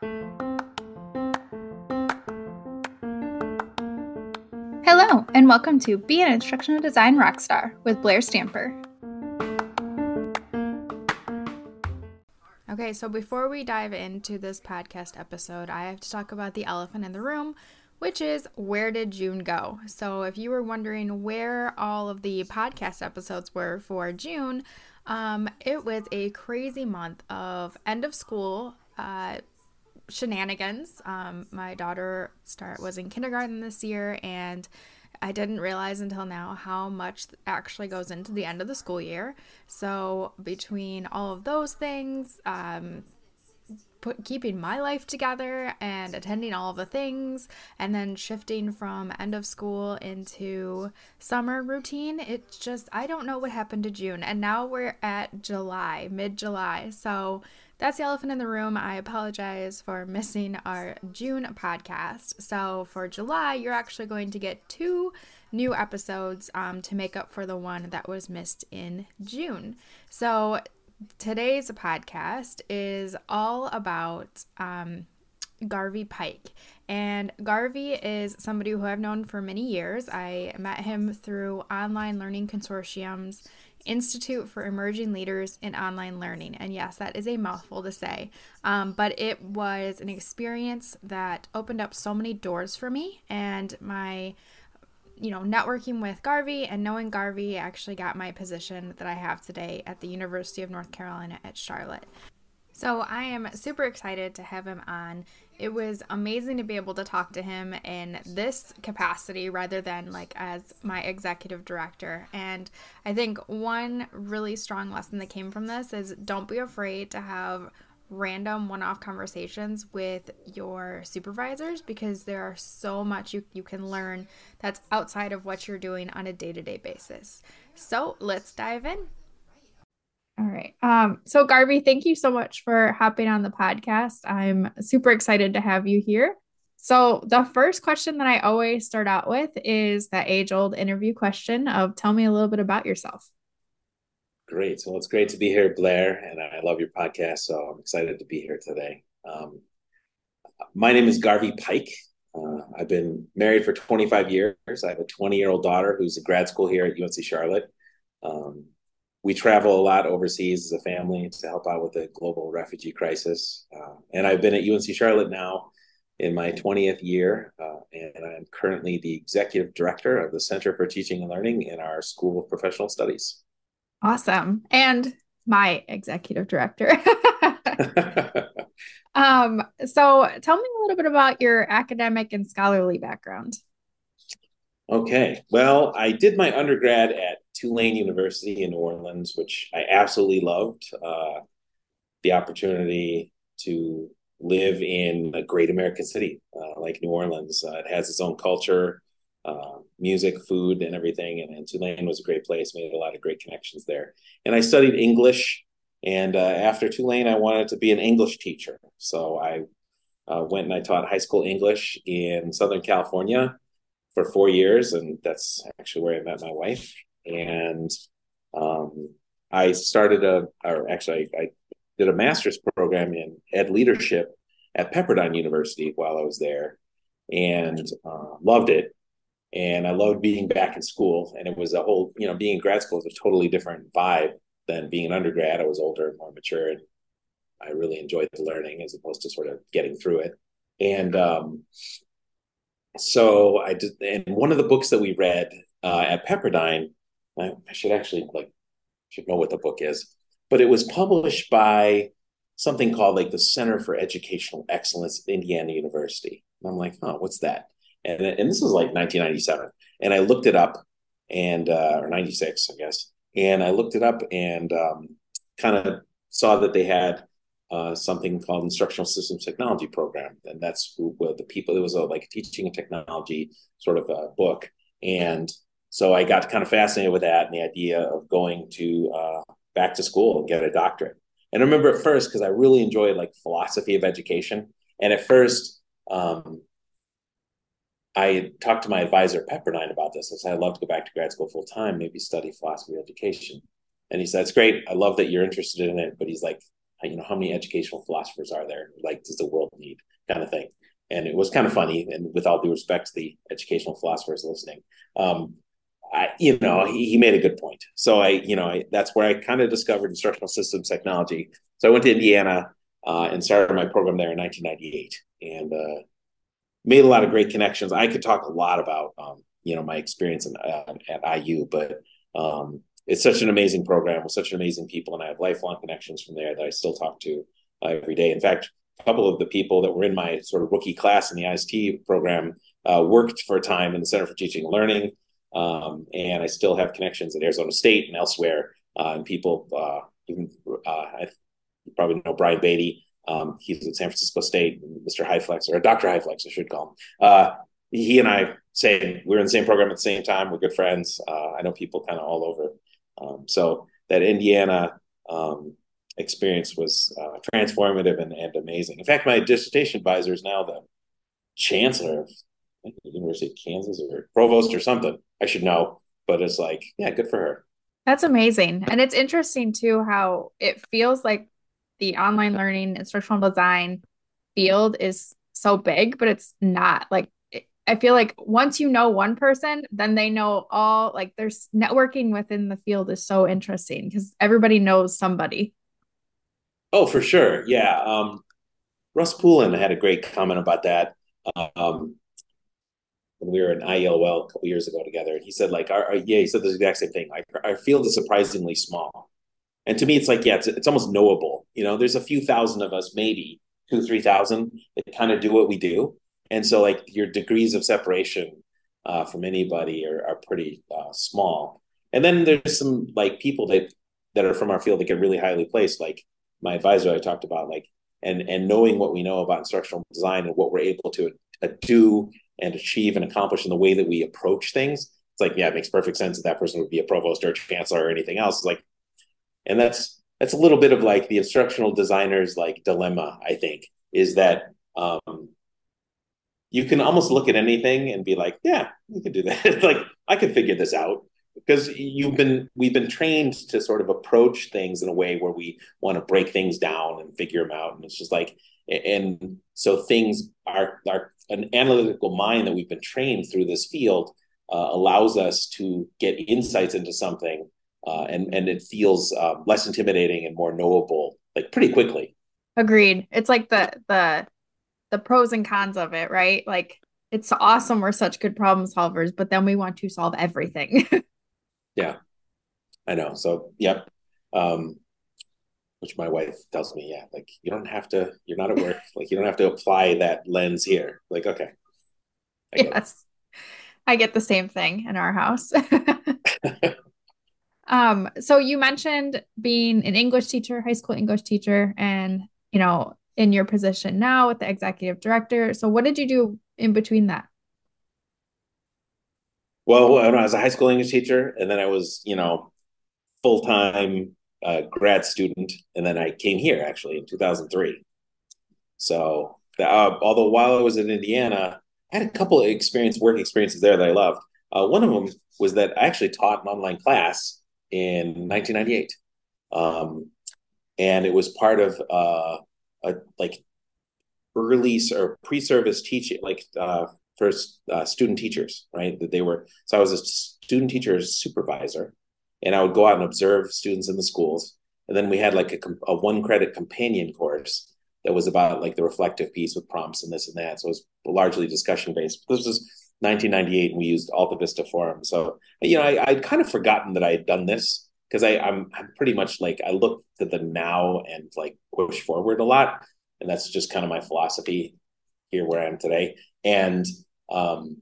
Hello, and welcome to Be an Instructional Design Rockstar with Blair Stamper. Okay, so before we dive into this podcast episode, I have to talk about the elephant in the room, which is where did June go? So, if you were wondering where all of the podcast episodes were for June, um, it was a crazy month of end of school uh, shenanigans. Um, my daughter start was in kindergarten this year, and I didn't realize until now how much actually goes into the end of the school year. So between all of those things, um, put keeping my life together and attending all the things and then shifting from end of school into summer routine it's just i don't know what happened to june. And now we're at july mid july so that's the elephant in the room. I apologize for missing our june podcast. So for july you're actually going to get two new episodes um, to make up for the one that was missed in june. So today's podcast is all about um, Garvey Pyke. And Garvey is somebody who I've known for many years. I met him through Online Learning Consortium's Institute for Emerging Leaders in Online Learning. And yes, that is a mouthful to say, um, but it was an experience that opened up so many doors for me. And my you know, networking with Garvey and knowing Garvey actually got my position that I have today at the University of North Carolina at Charlotte. So I am super excited to have him on. It was amazing to be able to talk to him in this capacity rather than like as my executive director. And I think one really strong lesson that came from this is don't be afraid to have random one-off conversations with your supervisors because there are so much you, you can learn that's outside of what you're doing on a day-to-day basis. So let's dive in. All right. Um so garvey thank you so much for hopping on the podcast. I'm super excited to have you here. So the first question that i always start out with is that age-old interview question of tell me a little bit about yourself Great. Well, it's great to be here, Blair, and I love your podcast. So I'm excited to be here today. Um, my name is Garvey Pyke. Uh, I've been married for 25 years. I have a 20 year old daughter who's in grad school here at UNC Charlotte. Um, we travel a lot overseas as a family to help out with the global refugee crisis. Uh, and I've been at UNC Charlotte now in my 20th year, uh, and I'm currently the executive director of the Center for Teaching and Learning in our School of Professional Studies. Awesome. And my executive director. um, so tell me a little bit about your academic and scholarly background. Okay. Well, I did my undergrad at Tulane University in New Orleans, which I absolutely loved. Uh, the opportunity to live in a great American city uh, like New Orleans. Uh, it has its own culture uh, music, food, and everything. And, and, Tulane was a great place. Made a lot of great connections there. And I studied English. And uh, after Tulane, I wanted to be an English teacher. So I uh, went and I taught high school English in Southern California for four years, and that's actually where I met my wife. And um, I started a, or actually, I, I did a master's program in ed leadership at Pepperdine University while I was there, and uh, loved it and I loved being back in school. And it was a whole, you know, being in grad school is a totally different vibe than being an undergrad. I was older and more mature, and I really enjoyed the learning as opposed to sort of getting through it. And um, so I did. And one of the books that we read uh, at Pepperdine, I, I should actually like should know what the book is, but it was published by something called like the Center for Educational Excellence at Indiana University. And I'm like, oh, what's that? And and this was like 1997, and I looked it up, and uh, or 96, I guess, and I looked it up and um, kind of saw that they had uh, something called Instructional Systems Technology Program, and that's well, the people. It was a, like teaching and technology sort of a book, and so I got kind of fascinated with that and the idea of going to uh, back to school and get a doctorate. And I remember at first because I really enjoyed like philosophy of education, and at first um, I talked to my advisor Pepperdine about this. I said, I'd love to go back to grad school full time, maybe study philosophy of education. And he said, It's great. I love that you're interested in it. But he's like, you know, how many educational philosophers are there? Like, does the world need kind of thing? And it was kind of funny. And with all due respect to the educational philosophers listening, um, I, you know, he, he made a good point. So I, you know, I, that's where I kind of discovered instructional systems technology. So I went to Indiana uh, and started my program there in 1998, and uh, made a lot of great connections. I could talk a lot about, um, you know, my experience in, uh, at IU, but um, it's such an amazing program with such amazing people, and I have lifelong connections from there that I still talk to uh, every day. In fact, a couple of the people that were in my sort of rookie class in the IST program uh, worked for a time in the Center for Teaching and Learning, um, and I still have connections at Arizona State and elsewhere, uh, and people uh, even uh, I probably know Brian Beatty. Um, he's at San Francisco State, Mr. Hyflex, or Dr. Hyflex, I should call him. Uh, he and I say we're in the same program at the same time. We're good friends. Uh, I know people kind of all over. Um, so that Indiana um, experience was uh, transformative and, and amazing. In fact, my dissertation advisor is now the chancellor of the University of Kansas or provost or something. I should know, but it's like, yeah, good for her. That's amazing. And it's interesting too how it feels like the online learning instructional design field is so big, but it's not. Like I feel like once you know one person, then they know all like there's networking within the field is so interesting because everybody knows somebody. Oh, for sure. Yeah. Um, Russ Poulin had a great comment about that. Um, when we were in IELOL a couple years ago together, and he said, like, our, our, yeah, he said the exact same thing. Like, our field is surprisingly small, and to me, it's like, yeah, it's it's almost knowable. You know, there's a few thousand of us, maybe two, three thousand, that kind of do what we do, and so like your degrees of separation uh, from anybody are, are pretty uh, small. And then there's some like people that that are from our field that get really highly placed, like my advisor I talked about, like and and knowing what we know about instructional design and what we're able to uh, do and achieve and accomplish in the way that we approach things. It's like, yeah, it makes perfect sense that that person would be a provost or a chancellor or anything else. It's like, and that's that's a little bit of like the instructional designer's like dilemma. I think is that um, you can almost look at anything and be like, yeah, we can do that. It's like I can figure this out because you've been we've been trained to sort of approach things in a way where we want to break things down and figure them out and it's just like and so things are are an analytical mind that we've been trained through this field uh, allows us to get insights into something uh, and and it feels uh, less intimidating and more knowable like pretty quickly. Agreed. It's like the the the pros and cons of it right? Like it's awesome we're such good problem solvers but then we want to solve everything. Yeah. I know. So yep. Um which my wife tells me, yeah, like you don't have to, you're not at work, like you don't have to apply that lens here. Like, okay. I yes. I get the same thing in our house. um, so you mentioned being an English teacher, high school English teacher, and you know, in your position now with the executive director. So what did you do in between that? Well, I was a high school English teacher, and then I was, you know, full time uh, grad student, and then I came here actually in 2003. So, uh, although while I was in Indiana, I had a couple of experience work experiences there that I loved. Uh, one of them was that I actually taught an online class in 1998, um, and it was part of uh, a like early or pre-service teaching, like uh, for uh, student teachers, right? That they were. So I was a student teacher supervisor, and I would go out and observe students in the schools. And then we had like a, a one credit companion course that was about like the reflective piece with prompts and this and that. So it was largely discussion based. This was 1998 and we used Alta Vista Forum. So, you know, I, I'd kind of forgotten that I had done this because I'm, I'm pretty much like, I look to the now and like push forward a lot. And that's just kind of my philosophy here where I am today. And, um,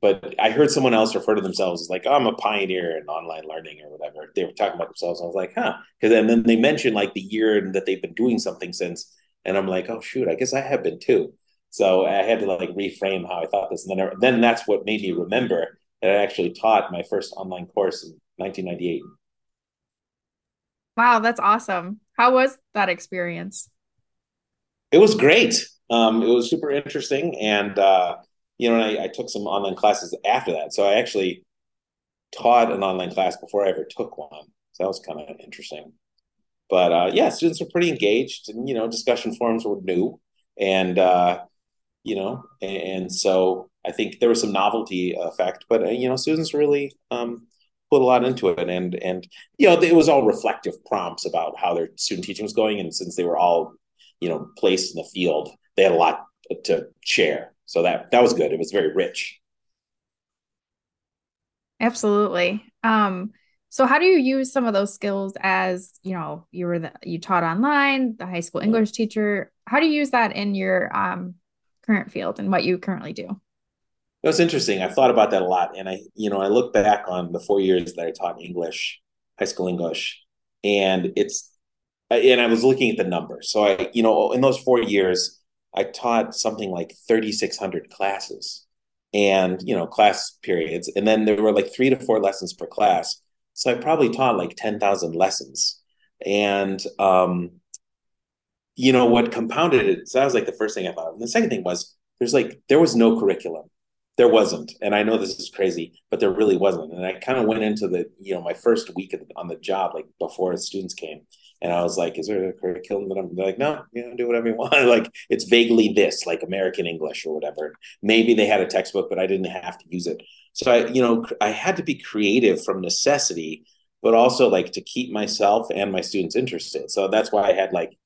but I heard someone else refer to themselves as like, oh, I'm a pioneer in online learning or whatever. They were talking about themselves. I was like, huh. Because then, then they mentioned like the year that they've been doing something since. And I'm like, oh, shoot, I guess I have been too. So I had to like reframe how I thought this. And then, then that's what made me remember that I actually taught my first online course in 1998. Wow, that's awesome. How was that experience? It was great. Um, it was super interesting. And, uh, you know, I, I took some online classes after that. So I actually taught an online class before I ever took one. So that was kind of interesting. but uh, yeah, students were pretty engaged, and you know, discussion forums were new, and uh, you know, and, so I think there was some novelty effect, but uh, you know, students really um, put a lot into it, and and you know, it was all reflective prompts about how their student teaching was going, and since they were all you know placed in the field, they had a lot to share, so that that was good. It was very rich. Absolutely. Um, so how do you use some of those skills as, you know, you were the you taught online, the high school English teacher. How do you use that in your um, current field and what you currently do? That's interesting. I've thought about that a lot. And I, you know, I look back on the four years that I taught English, high school English, and it's and I was looking at the numbers. So I, you know, in those four years, I taught something like 3,600 classes and, you know, class periods. And then there were like three to four lessons per class. So I probably taught like 10,000 lessons. And, um, you know, what compounded it, so that was like the first thing I thought of. And the second thing was there's like, there was no curriculum. There wasn't. And I know this is crazy, but there really wasn't. And I kind of went into the, you know, my first week on the job, like before students came. And I was like, is there a curriculum that I'm like, no, you know, do whatever you want. like it's vaguely this, like American English or whatever. Maybe they had a textbook, but I didn't have to use it. So I, you know, I had to be creative from necessity, but also like to keep myself and my students interested. So that's why I had like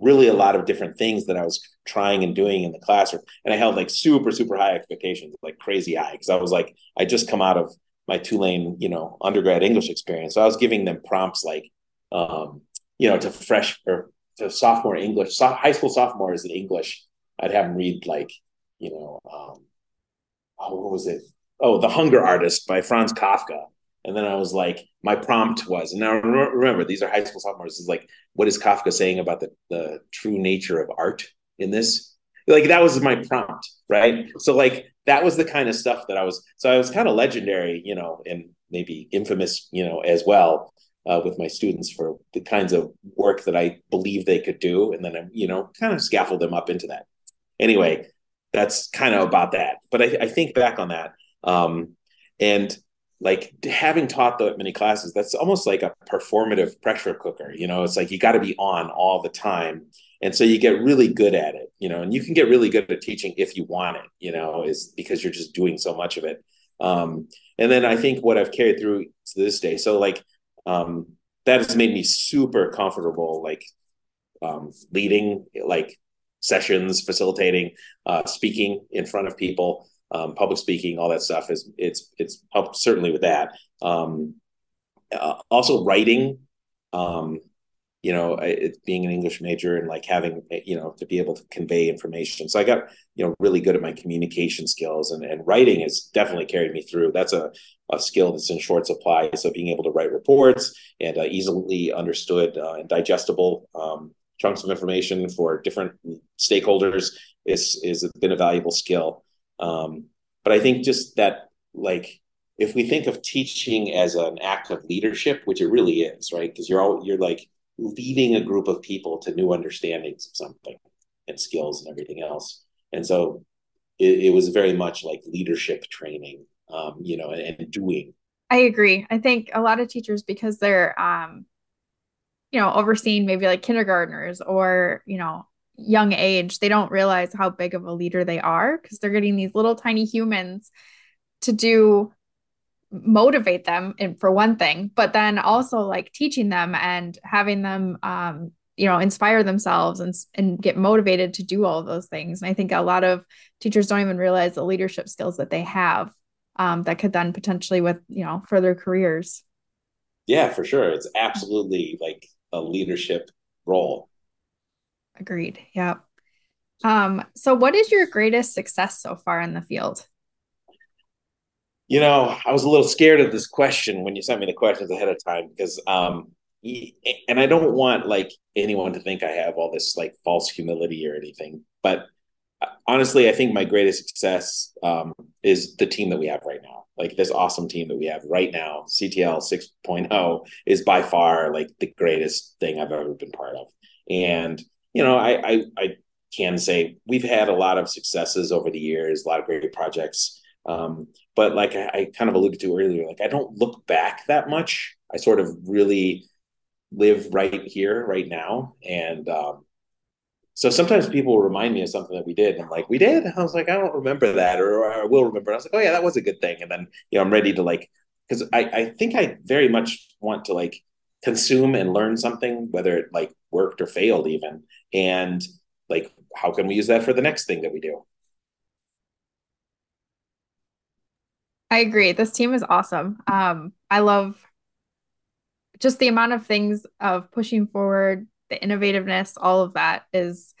really a lot of different things that I was trying and doing in the classroom. And I held like super, super high expectations, like crazy high. Cause I was like, I just come out of my Tulane, you know, undergrad English experience. So I was giving them prompts like, um, you know, to fresh or to sophomore English, so high school sophomores in English, I'd have them read like, you know, um, oh, what was it? Oh, The Hunger Artist by Franz Kafka. And then I was like, my prompt was, and now remember, these are high school sophomores. Is like, what is Kafka saying about the, the true nature of art in this? Like that was my prompt, right? So like that was the kind of stuff that I was. So I was kind of legendary, you know, and maybe infamous, you know, as well uh, with my students for the kinds of work that I believe they could do, and then I, you know, kind of scaffold them up into that. Anyway, that's kind of about that. But I, I think back on that, um, and like having taught that many classes, that's almost like a performative pressure cooker. You know, it's like you got to be on all the time, and so you get really good at it. You know, and you can get really good at teaching if you want it. You know, is because you're just doing so much of it. Um, and then I think what I've carried through to this day. So like um, that has made me super comfortable, like um, leading like sessions, facilitating, uh, speaking in front of people, um, public speaking, all that stuff is it's it's helped certainly with that. Um, uh, also writing, um, you know, it, being an English major and like having, you know, to be able to convey information. So I got, you know, really good at my communication skills and, and writing has definitely carried me through. That's a, a skill that's in short supply. So being able to write reports and uh, easily understood uh, and digestible um, chunks of information for different stakeholders is, is been a valuable skill. Um, but I think just that, like, if we think of teaching as an act of leadership, which it really is, right? Because you're all you're like leading a group of people to new understandings of something and skills and everything else. And so it, it was very much like leadership training, um, you know, and, and, doing. I agree. I think a lot of teachers, because they're, um, you know, overseeing maybe like kindergartners or, you know, young age, they don't realize how big of a leader they are because they're getting these little tiny humans to do motivate them and for one thing but then also like teaching them and having them um you know inspire themselves and and get motivated to do all those things. And i think a lot of teachers don't even realize the leadership skills that they have um that could then potentially with you know further careers. Yeah for sure. It's absolutely like a leadership role agreed yeah um so what is your greatest success so far in the field you know, I was a little scared of this question when you sent me the questions ahead of time because, um, and I don't want like anyone to think I have all this like false humility or anything, but uh, honestly, I think my greatest success um, is the team that we have right now. Like this awesome team that we have right now, CTL 6.0 is by far like the greatest thing I've ever been part of. And you know, I I, I can say we've had a lot of successes over the years, a lot of great projects. Um, but like I, I kind of alluded to earlier, like I don't look back that much. I sort of really live right here, right now, and um, so sometimes people remind me of something that we did. And I'm like, we did. I was like, I don't remember that, or, or I will remember. And I was like, oh yeah, that was a good thing. And then you know, I'm ready to like, because I I think I very much want to like consume and learn something, whether it like worked or failed, even, and like how can we use that for the next thing that we do. I agree. This team is awesome. Um, I love just the amount of things of pushing forward, the innovativeness, all of that is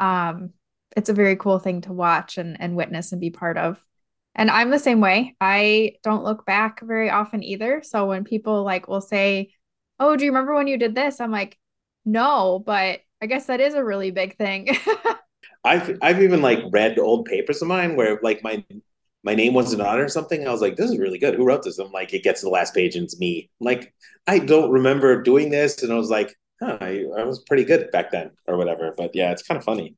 um it's a very cool thing to watch and, and witness and be part of. And I'm the same way. I don't look back very often either. So when people like will say, Oh, do you remember when you did this? I'm like, no, but I guess that is a really big thing. I've I've even like read old papers of mine where like my my name wasn't on it or something. I was like, this is really good. Who wrote this? I'm like, it gets to the last page and it's me. I'm like, I don't remember doing this. And I was like, huh, I, I was pretty good back then or whatever. But yeah, it's kind of funny.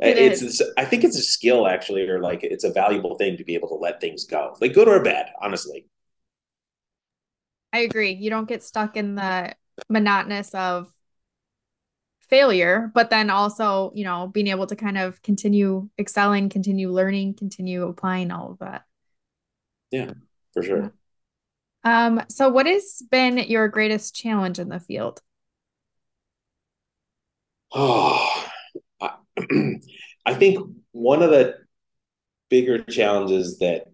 It it's, it's, I think it's a skill actually, or like it's a valuable thing to be able to let things go, like good or bad, honestly. I agree. You don't get stuck in the monotonous of failure, but then also, you know, being able to kind of continue excelling, continue learning, continue applying all of that. Yeah, for sure. Um, so what has been your greatest challenge in the field? Oh, I, I think one of the bigger challenges that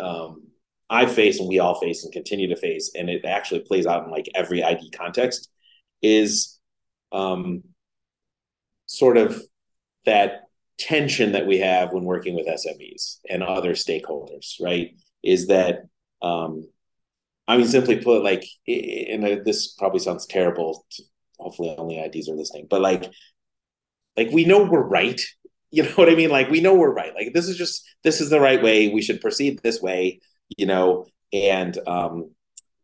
um, I face and we all face and continue to face, and it actually plays out in like every ID context, is um, sort of that tension that we have when working with SMEs and other stakeholders, right? Is that, um, I mean, simply put, like, and this probably sounds terrible. To, hopefully, only IDs are listening, but like, like we know we're right. You know what I mean? Like, we know we're right. Like, this is just this is the right way. We should proceed this way. You know, and um,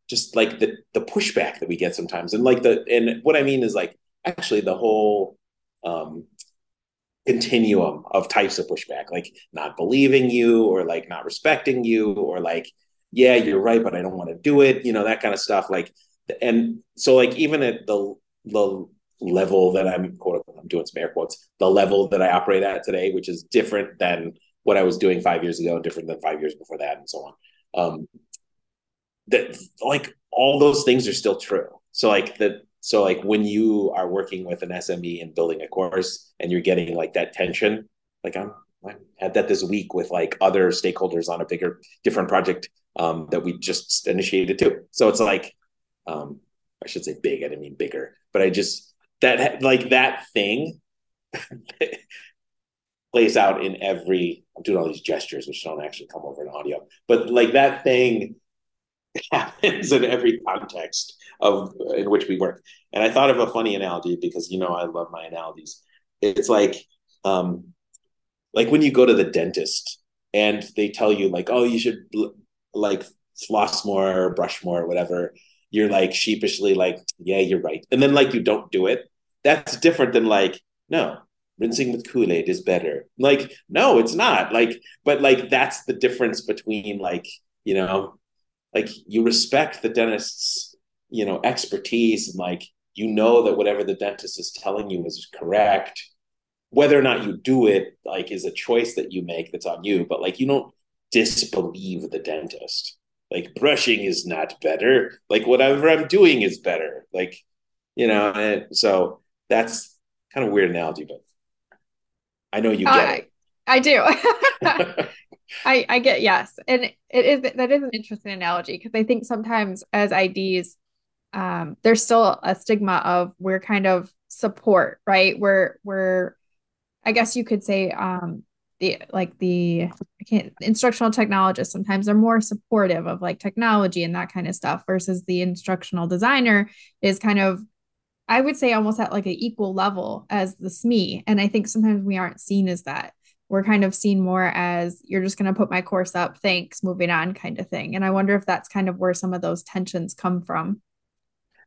just like the the pushback that we get sometimes, and like the and what I mean is like actually the whole um, continuum of types of pushback, like not believing you or like not respecting you or like, yeah, you're right, but I don't want to do it, you know, that kind of stuff. Like, and so like even at the the level that I'm quote I'm doing some air quotes, the level that I operate at today, which is different than what I was doing five years ago, different than five years before that, and so on. Um, that like all those things are still true. So like the so like when you are working with an SME and building a course and you're getting like that tension, like I'm I had that this week with like other stakeholders on a bigger different project um, that we just initiated too. So it's like um, I should say big, I didn't mean bigger, but I just that like that thing plays out in every I'm doing all these gestures which don't actually come over in audio, but like that thing happens in every context of in which we work. And I thought of a funny analogy because you know I love my analogies. It's like um like when you go to the dentist and they tell you like oh you should like floss more or brush more or whatever you're like sheepishly like yeah you're right and then like you don't do it that's different than like no rinsing with kool-aid is better. Like no it's not. Like but like that's the difference between like you know like you respect the dentist's you know expertise and like you know that whatever the dentist is telling you is correct. Whether or not you do it like is a choice that you make that's on you but like you don't disbelieve the dentist. Like brushing is not better. Like whatever i'm doing is better. Like you know and so that's kind of weird analogy but i know you get uh, it. I do. I I get yes, and it is that is an interesting analogy because I think sometimes as IDs, um, there's still a stigma of we're kind of support, right? We're we're, I guess you could say, um, the like the I can't instructional technologists sometimes are more supportive of like technology and that kind of stuff versus the instructional designer is kind of I would say almost at like an equal level as the SME. And I think sometimes we aren't seen as that we're kind of seen more as you're just going to put my course up, thanks, moving on kind of thing. And I wonder if that's kind of where some of those tensions come from.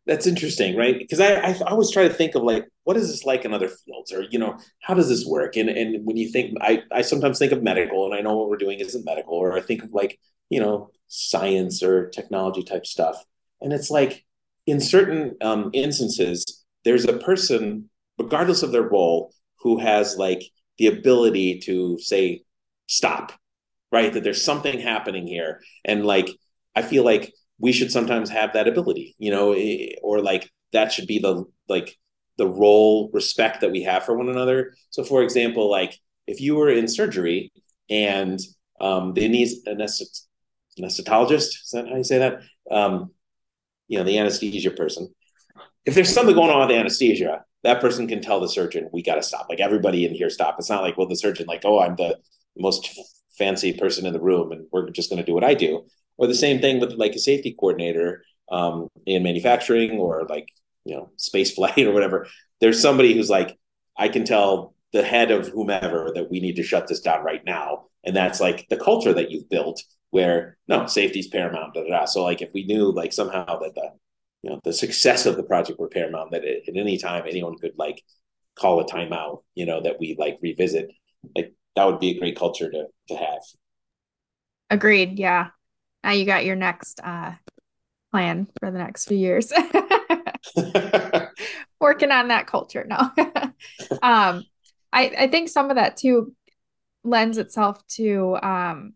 That's interesting, right? Because I, I always try to think of like, what is this like in other fields, or you know, how does this work? And and when you think, I I sometimes think of medical, and I know what we're doing isn't medical, or I think of like you know science or technology type stuff, and it's like in certain um, instances, there's a person, regardless of their role, who has like the ability to say, stop, right? That there's something happening here. And like, I feel like we should sometimes have that ability, you know, eh, or like that should be the like the role respect that we have for one another. So, for example, like if you were in surgery and um, the anesthetologist, is that how you say that? Um, you know, the anesthesia person. If there's something going on with the anesthesia, that person can tell the surgeon, we got to stop. Like everybody in here, stop. It's not like, well, the surgeon, like, oh, I'm the most fancy person in the room and we're just going to do what I do. Or the same thing with like a safety coordinator um, in manufacturing or like, you know, space flight or whatever. There's somebody who's like, I can tell the head of whomever that we need to shut this down right now. And that's like the culture that you've built where no safety's paramount. Da, da, da. So like if we knew like somehow that the you know the success of the project were paramount, that it, at any time anyone could like call a timeout, you know, that we like revisit, like that would be a great culture to to have. Agreed. Yeah. Now you got your next uh plan for the next few years. Working on that culture. No. um I I think some of that too lends itself to um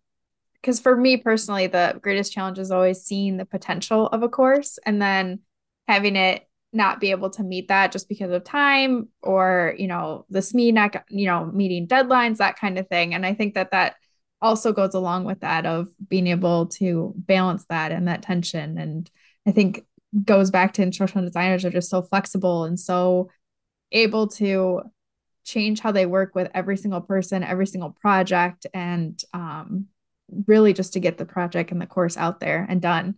because for me personally, the greatest challenge is always seeing the potential of a course and then having it not be able to meet that just because of time or you know the SME not you know meeting deadlines that kind of thing. And I think that that also goes along with that of being able to balance that and that tension. And I think goes back to instructional designers are just so flexible and so able to change how they work with every single person every single project and um, really just to get the project and the course out there and done.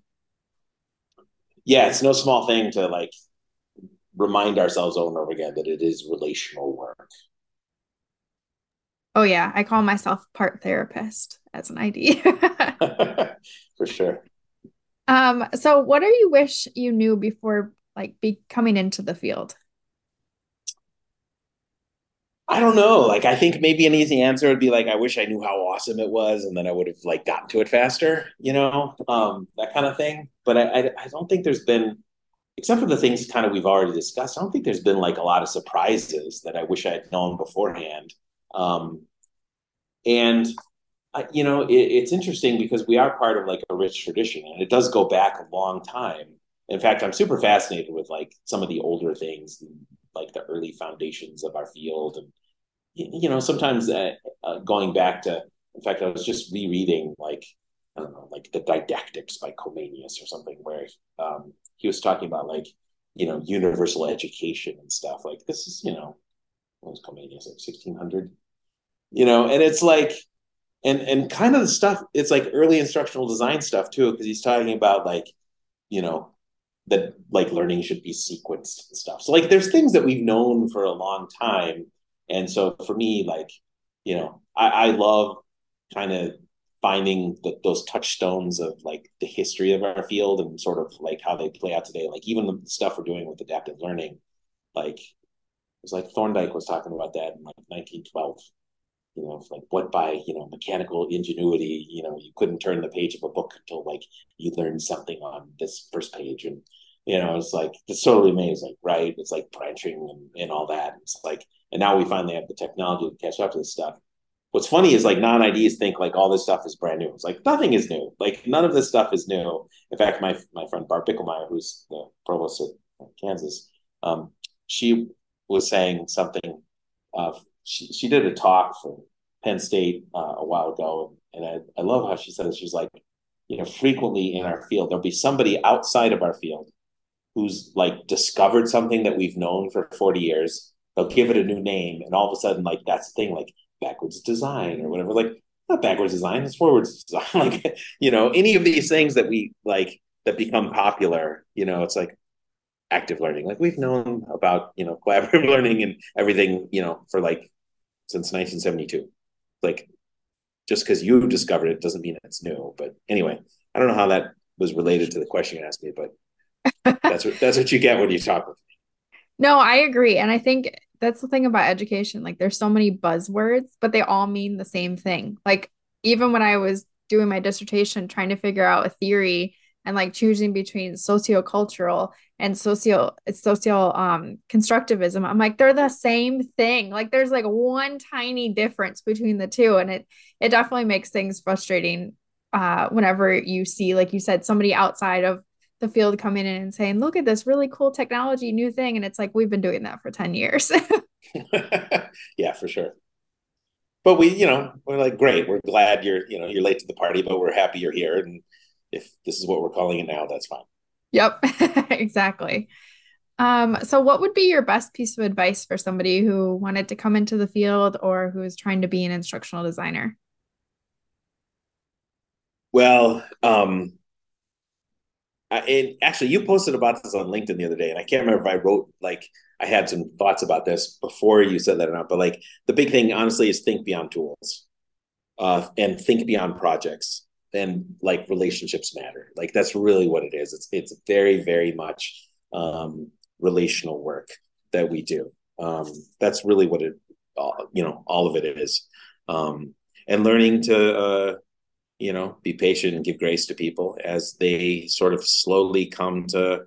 Yeah, it's no small thing to like remind ourselves over and over again that it is relational work. Oh yeah, I call myself part therapist as an ID. For sure. Um, so what do you wish you knew before like be coming into the field? I don't know. Like, I think maybe an easy answer would be like, I wish I knew how awesome it was, and then I would have like gotten to it faster, you know, um, that kind of thing. But I, I, I don't think there's been, except for the things kind of we've already discussed. I don't think there's been like a lot of surprises that I wish I had known beforehand. Um, and I, you know, it, it's interesting because we are part of like a rich tradition, and it does go back a long time. In fact, I'm super fascinated with like some of the older things, like the early foundations of our field. And you know sometimes uh, uh, going back to in fact i was just rereading like i don't know like the didactics by comenius or something where um, he was talking about like you know universal education and stuff. Like this is you know what was comenius like 1600 you know and it's like and and kind of the stuff it's like early instructional design stuff too because he's talking about like you know that like learning should be sequenced and stuff. So like there's things that we've known for a long time. And so for me, like, you know, I, I love kind of finding the, those touchstones of like the history of our field and sort of like how they play out today. Like even the stuff we're doing with adaptive learning, like it was like Thorndike was talking about that in like 1912 you know, like what by, you know, mechanical ingenuity, you know, you couldn't turn the page of a book until like you learned something on this first page. And, you know, it's like, it's totally amazing, right? It's like branching and, and all that. It's like, and now we finally have the technology to catch up to this stuff. What's funny is like non-IDs think like all this stuff is brand new. It's like nothing is new. Like none of this stuff is new. In fact, my my friend Barb Bichelmeyer, who's the provost at Kansas, um, she was saying something uh, she, she did a talk for Penn State uh, a while ago, and I, I love how she says she's like, you know, frequently in our field there'll be somebody outside of our field who's like discovered something that we've known for 40 years. They'll give it a new name, and all of a sudden, like that's the thing, like backwards design or whatever. Like not backwards design, it's forwards design. like you know, any of these things that we like that become popular, you know, it's like active learning. Like we've known about, you know, collaborative learning and everything, you know, for like since 1972. Like just because you discovered it doesn't mean it's new. But anyway, I don't know how that was related to the question you asked me, but that's what that's what you get when you talk with me. No, I agree. And I think that's the thing about education. Like there's so many buzzwords, but they all mean the same thing. Like even when I was doing my dissertation trying to figure out a theory and like choosing between sociocultural and socio social um constructivism i'm like they're the same thing. Like there's like one tiny difference between the two and it it definitely makes things frustrating uh whenever you see like you said somebody outside of the field coming in and saying look at this really cool technology new thing and it's like we've been doing that for 10 years. Yeah for sure. But we you know we're like great we're glad you're you know you're late to the party but we're happy you're here and if this is what we're calling it now that's fine Yep, exactly. Um, so what would be your best piece of advice for somebody who wanted to come into the field or who is trying to be an instructional designer? Well, um, I, and actually, you posted about this on LinkedIn the other day, and I can't remember if I wrote like I had some thoughts about this before you said that or not. But like the big thing, honestly, is think beyond tools, uh, and think beyond projects and like relationships matter. Like that's really what it is. It's it's very very much um, relational work that we do. Um, that's really what it, uh, you know, all of it is. Um, and learning to, uh, you know, be patient and give grace to people as they sort of slowly come to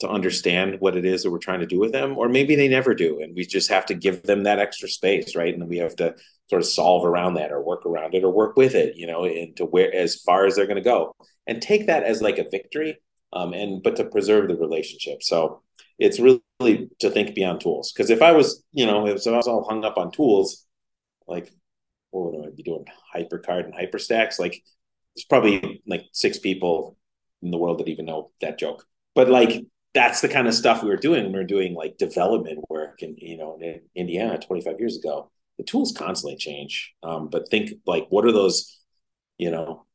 to understand what it is that we're trying to do with them, or maybe they never do, and we just have to give them that extra space, right? And we have to sort of solve around that, or work around it, or work with it, you know, into where as far as they're going to go, and take that as like a victory, um, and but to preserve the relationship. So it's really to think beyond tools, because if I was, you know, if I was all hung up on tools, like what would I be doing? Hypercard and hyperstacks, like there's probably like six people in the world that even know that joke. But like that's the kind of stuff we were doing. Were doing like development work in you know in Indiana 25 years ago. The tools constantly change, um, but think like what are those, you know,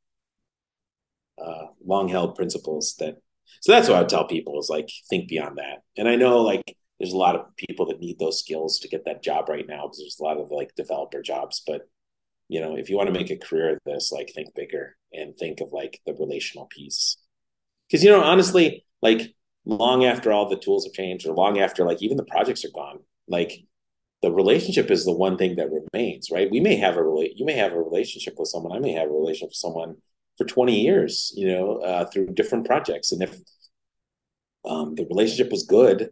uh, long held principles that. So that's what I tell people is like think beyond that. And I know like there's a lot of people that need those skills to get that job right now because there's a lot of like developer jobs, but you know if you want to make a career of this like think bigger and think of like the relational piece because you know honestly like long after all the tools have changed or long after like even the projects are gone like the relationship is the one thing that remains right? We may have a relate you may have a relationship with someone i may have a relationship with someone for 20 years you know uh, through different projects. And if um, the relationship was good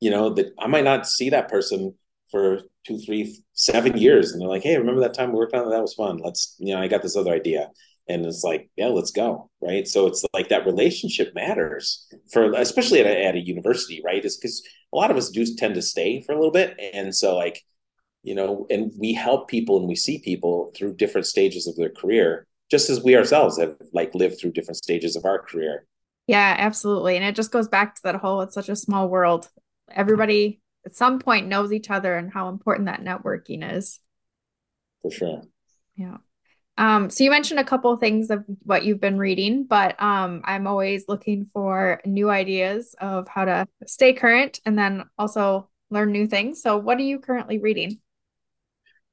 you know that i might not see that person for two three seven years. And they're like hey remember that time we worked on that that was fun. Let's you know i got this other idea. And it's like yeah let's go right? So it's like that relationship matters for especially at a, at a university right? Is because a lot of us do tend to stay for a little bit. And so like you know and we help people and we see people through different stages of their career just as we ourselves have like lived through different stages of our career. Yeah absolutely. And it just goes back to that whole it's such a small world. Everybody at some point knows each other and how important that networking is. For sure. Yeah um, so you mentioned a couple things of what you've been reading, but um, I'm always looking for new ideas of how to stay current and then also learn new things. So what are you currently reading?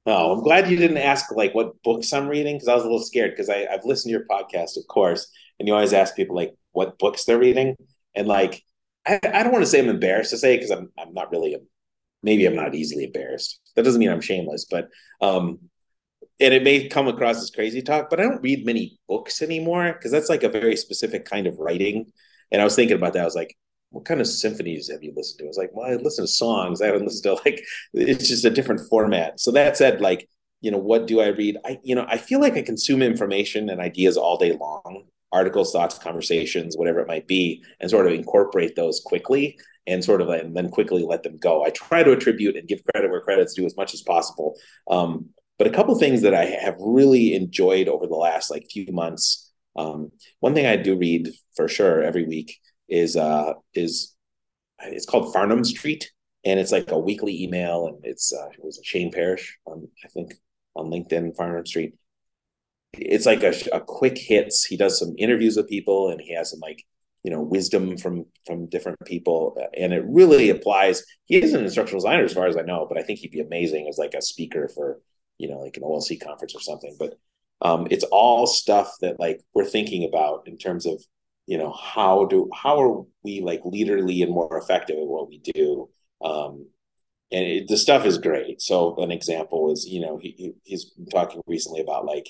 Oh, I'm glad you didn't ask like what books I'm reading because I was a little scared because I've listened to your podcast, of course, and you always ask people like what books they're reading, and like I, I don't want to say I'm embarrassed to say because I'm I'm not really maybe I'm not easily embarrassed. That doesn't mean I'm shameless, but um, and it may come across as crazy talk, but I don't read many books anymore because that's like a very specific kind of writing. And I was thinking about that. I was like, what kind of symphonies have you listened to? I was like, well, I listen to songs. I haven't listened to like it's just a different format. So that said, like, you know, what do I read? I, you know, I feel like I consume information and ideas all day long, articles, thoughts, conversations, whatever it might be, and sort of incorporate those quickly and sort of and then quickly let them go. I try to attribute and give credit where credit's due as much as possible. Um, but a couple of things that I have really enjoyed over the last like few months. Um, one thing I do read for sure every week is uh, is it's called Farnam Street, and it's like a weekly email, and it's uh, it was Shane Parrish, on, I think, on LinkedIn, Farnam Street. It's like a, a quick hits. He does some interviews with people, and he has some like you know wisdom from from different people and it really applies he is an instructional designer as far as i know but i think he'd be amazing as like a speaker for you know, like an OLC conference or something. But um, it's all stuff that like we're thinking about in terms of, you know, how do how are we like leaderly and more effective at what we do. Um, and it, the stuff is great. So an example is, you know, he, he's talking recently about like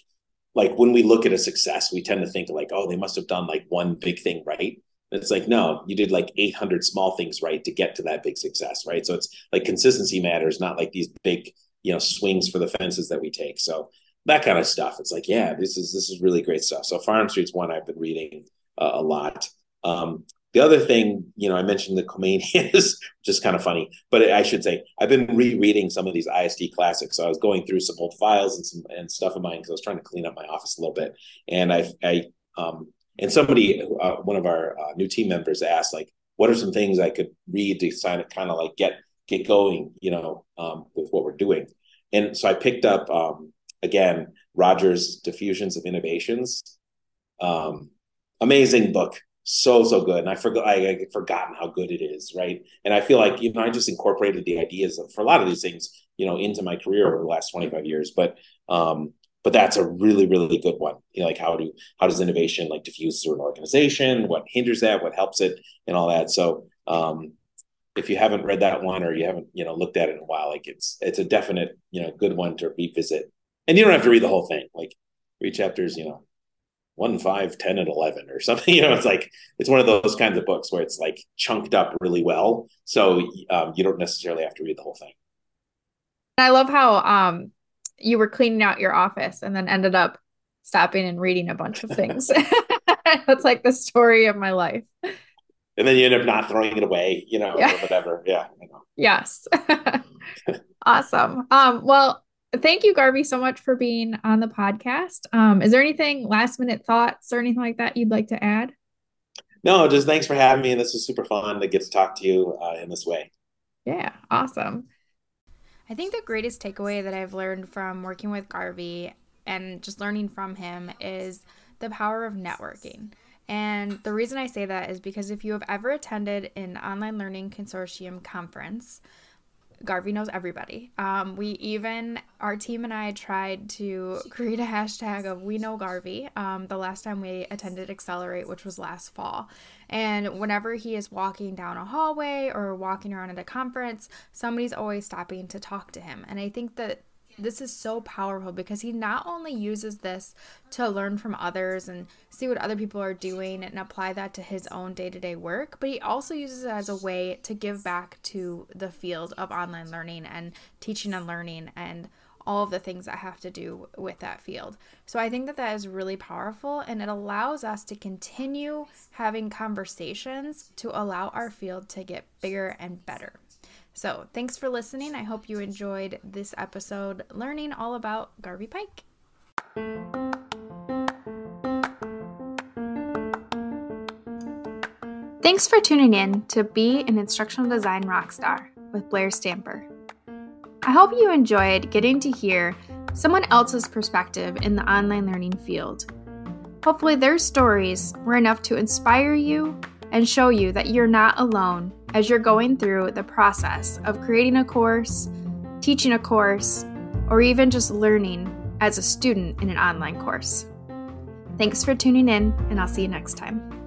like when we look at a success, we tend to think like, oh, they must have done like one big thing right. It's like, no, you did like 800 small things right to get to that big success, right? So it's like consistency matters, not like these big, you know, swings for the fences that we take. So that kind of stuff. It's like, yeah, this is this is really great stuff. So Farnam Street's one I've been reading uh, a lot. Um, the other thing, you know, I mentioned the which is kind of funny, but I should say I've been rereading some of these ISD classics. So I was going through some old files and some and stuff of mine because I was trying to clean up my office a little bit. And I, I, um, and somebody, uh, one of our uh, new team members asked, like, what are some things I could read to kind of kind of like get get going, you know, um, with what we're doing. And so I picked up um, again Rogers' Diffusions of Innovations. Um, amazing book. So so good. And i forgot I, I forgotten how good it is right? And i feel like you know i just incorporated the ideas of, for a lot of these things you know into my career over the last 25 years. But um but that's a really really good one. You know, like how do how does innovation like diffuse through an organization? What hinders that? What helps it? And all that. So um if you haven't read that one or you haven't you know looked at it in a while like it's it's a definite you know good one to revisit and you don't have to read the whole thing like read chapters you know one, five ten and 11 or something. You know, it's like, it's one of those kinds of books where it's like chunked up really well. So um, you don't necessarily have to read the whole thing. I love how um, you were cleaning out your office and then ended up stopping and reading a bunch of things. That's like the story of my life. And then you end up not throwing it away, you know, yeah. or whatever. Yeah. Yes. awesome. Um, well, thank you, Garvey, so much for being on the podcast. Um, is there anything last minute thoughts or anything like that you'd like to add? No, just thanks for having me. This was super fun to get to talk to you uh, in this way. Yeah, awesome. I think the greatest takeaway that I've learned from working with Garvey and just learning from him is the power of networking. And the reason I say that is because if you have ever attended an online learning consortium conference, Garvey knows everybody. Um, we even, our team and I tried to create a hashtag of We Know Garvey um, the last time we attended Accelerate, which was last fall. And whenever he is walking down a hallway or walking around at a conference, somebody's always stopping to talk to him. And I think that this is so powerful because he not only uses this to learn from others and see what other people are doing and apply that to his own day to day work, but he also uses it as a way to give back to the field of online learning and teaching and learning and all of the things that have to do with that field. So I think that that is really powerful and it allows us to continue having conversations to allow our field to get bigger and better. So, thanks for listening. I hope you enjoyed this episode learning all about Garvey Pyke. Thanks for tuning in to Be an Instructional Design Rockstar with Blair Stamper. I hope you enjoyed getting to hear someone else's perspective in the online learning field. Hopefully, their stories were enough to inspire you and show you that you're not alone as you're going through the process of creating a course, teaching a course, or even just learning as a student in an online course. Thanks for tuning in, and I'll see you next time.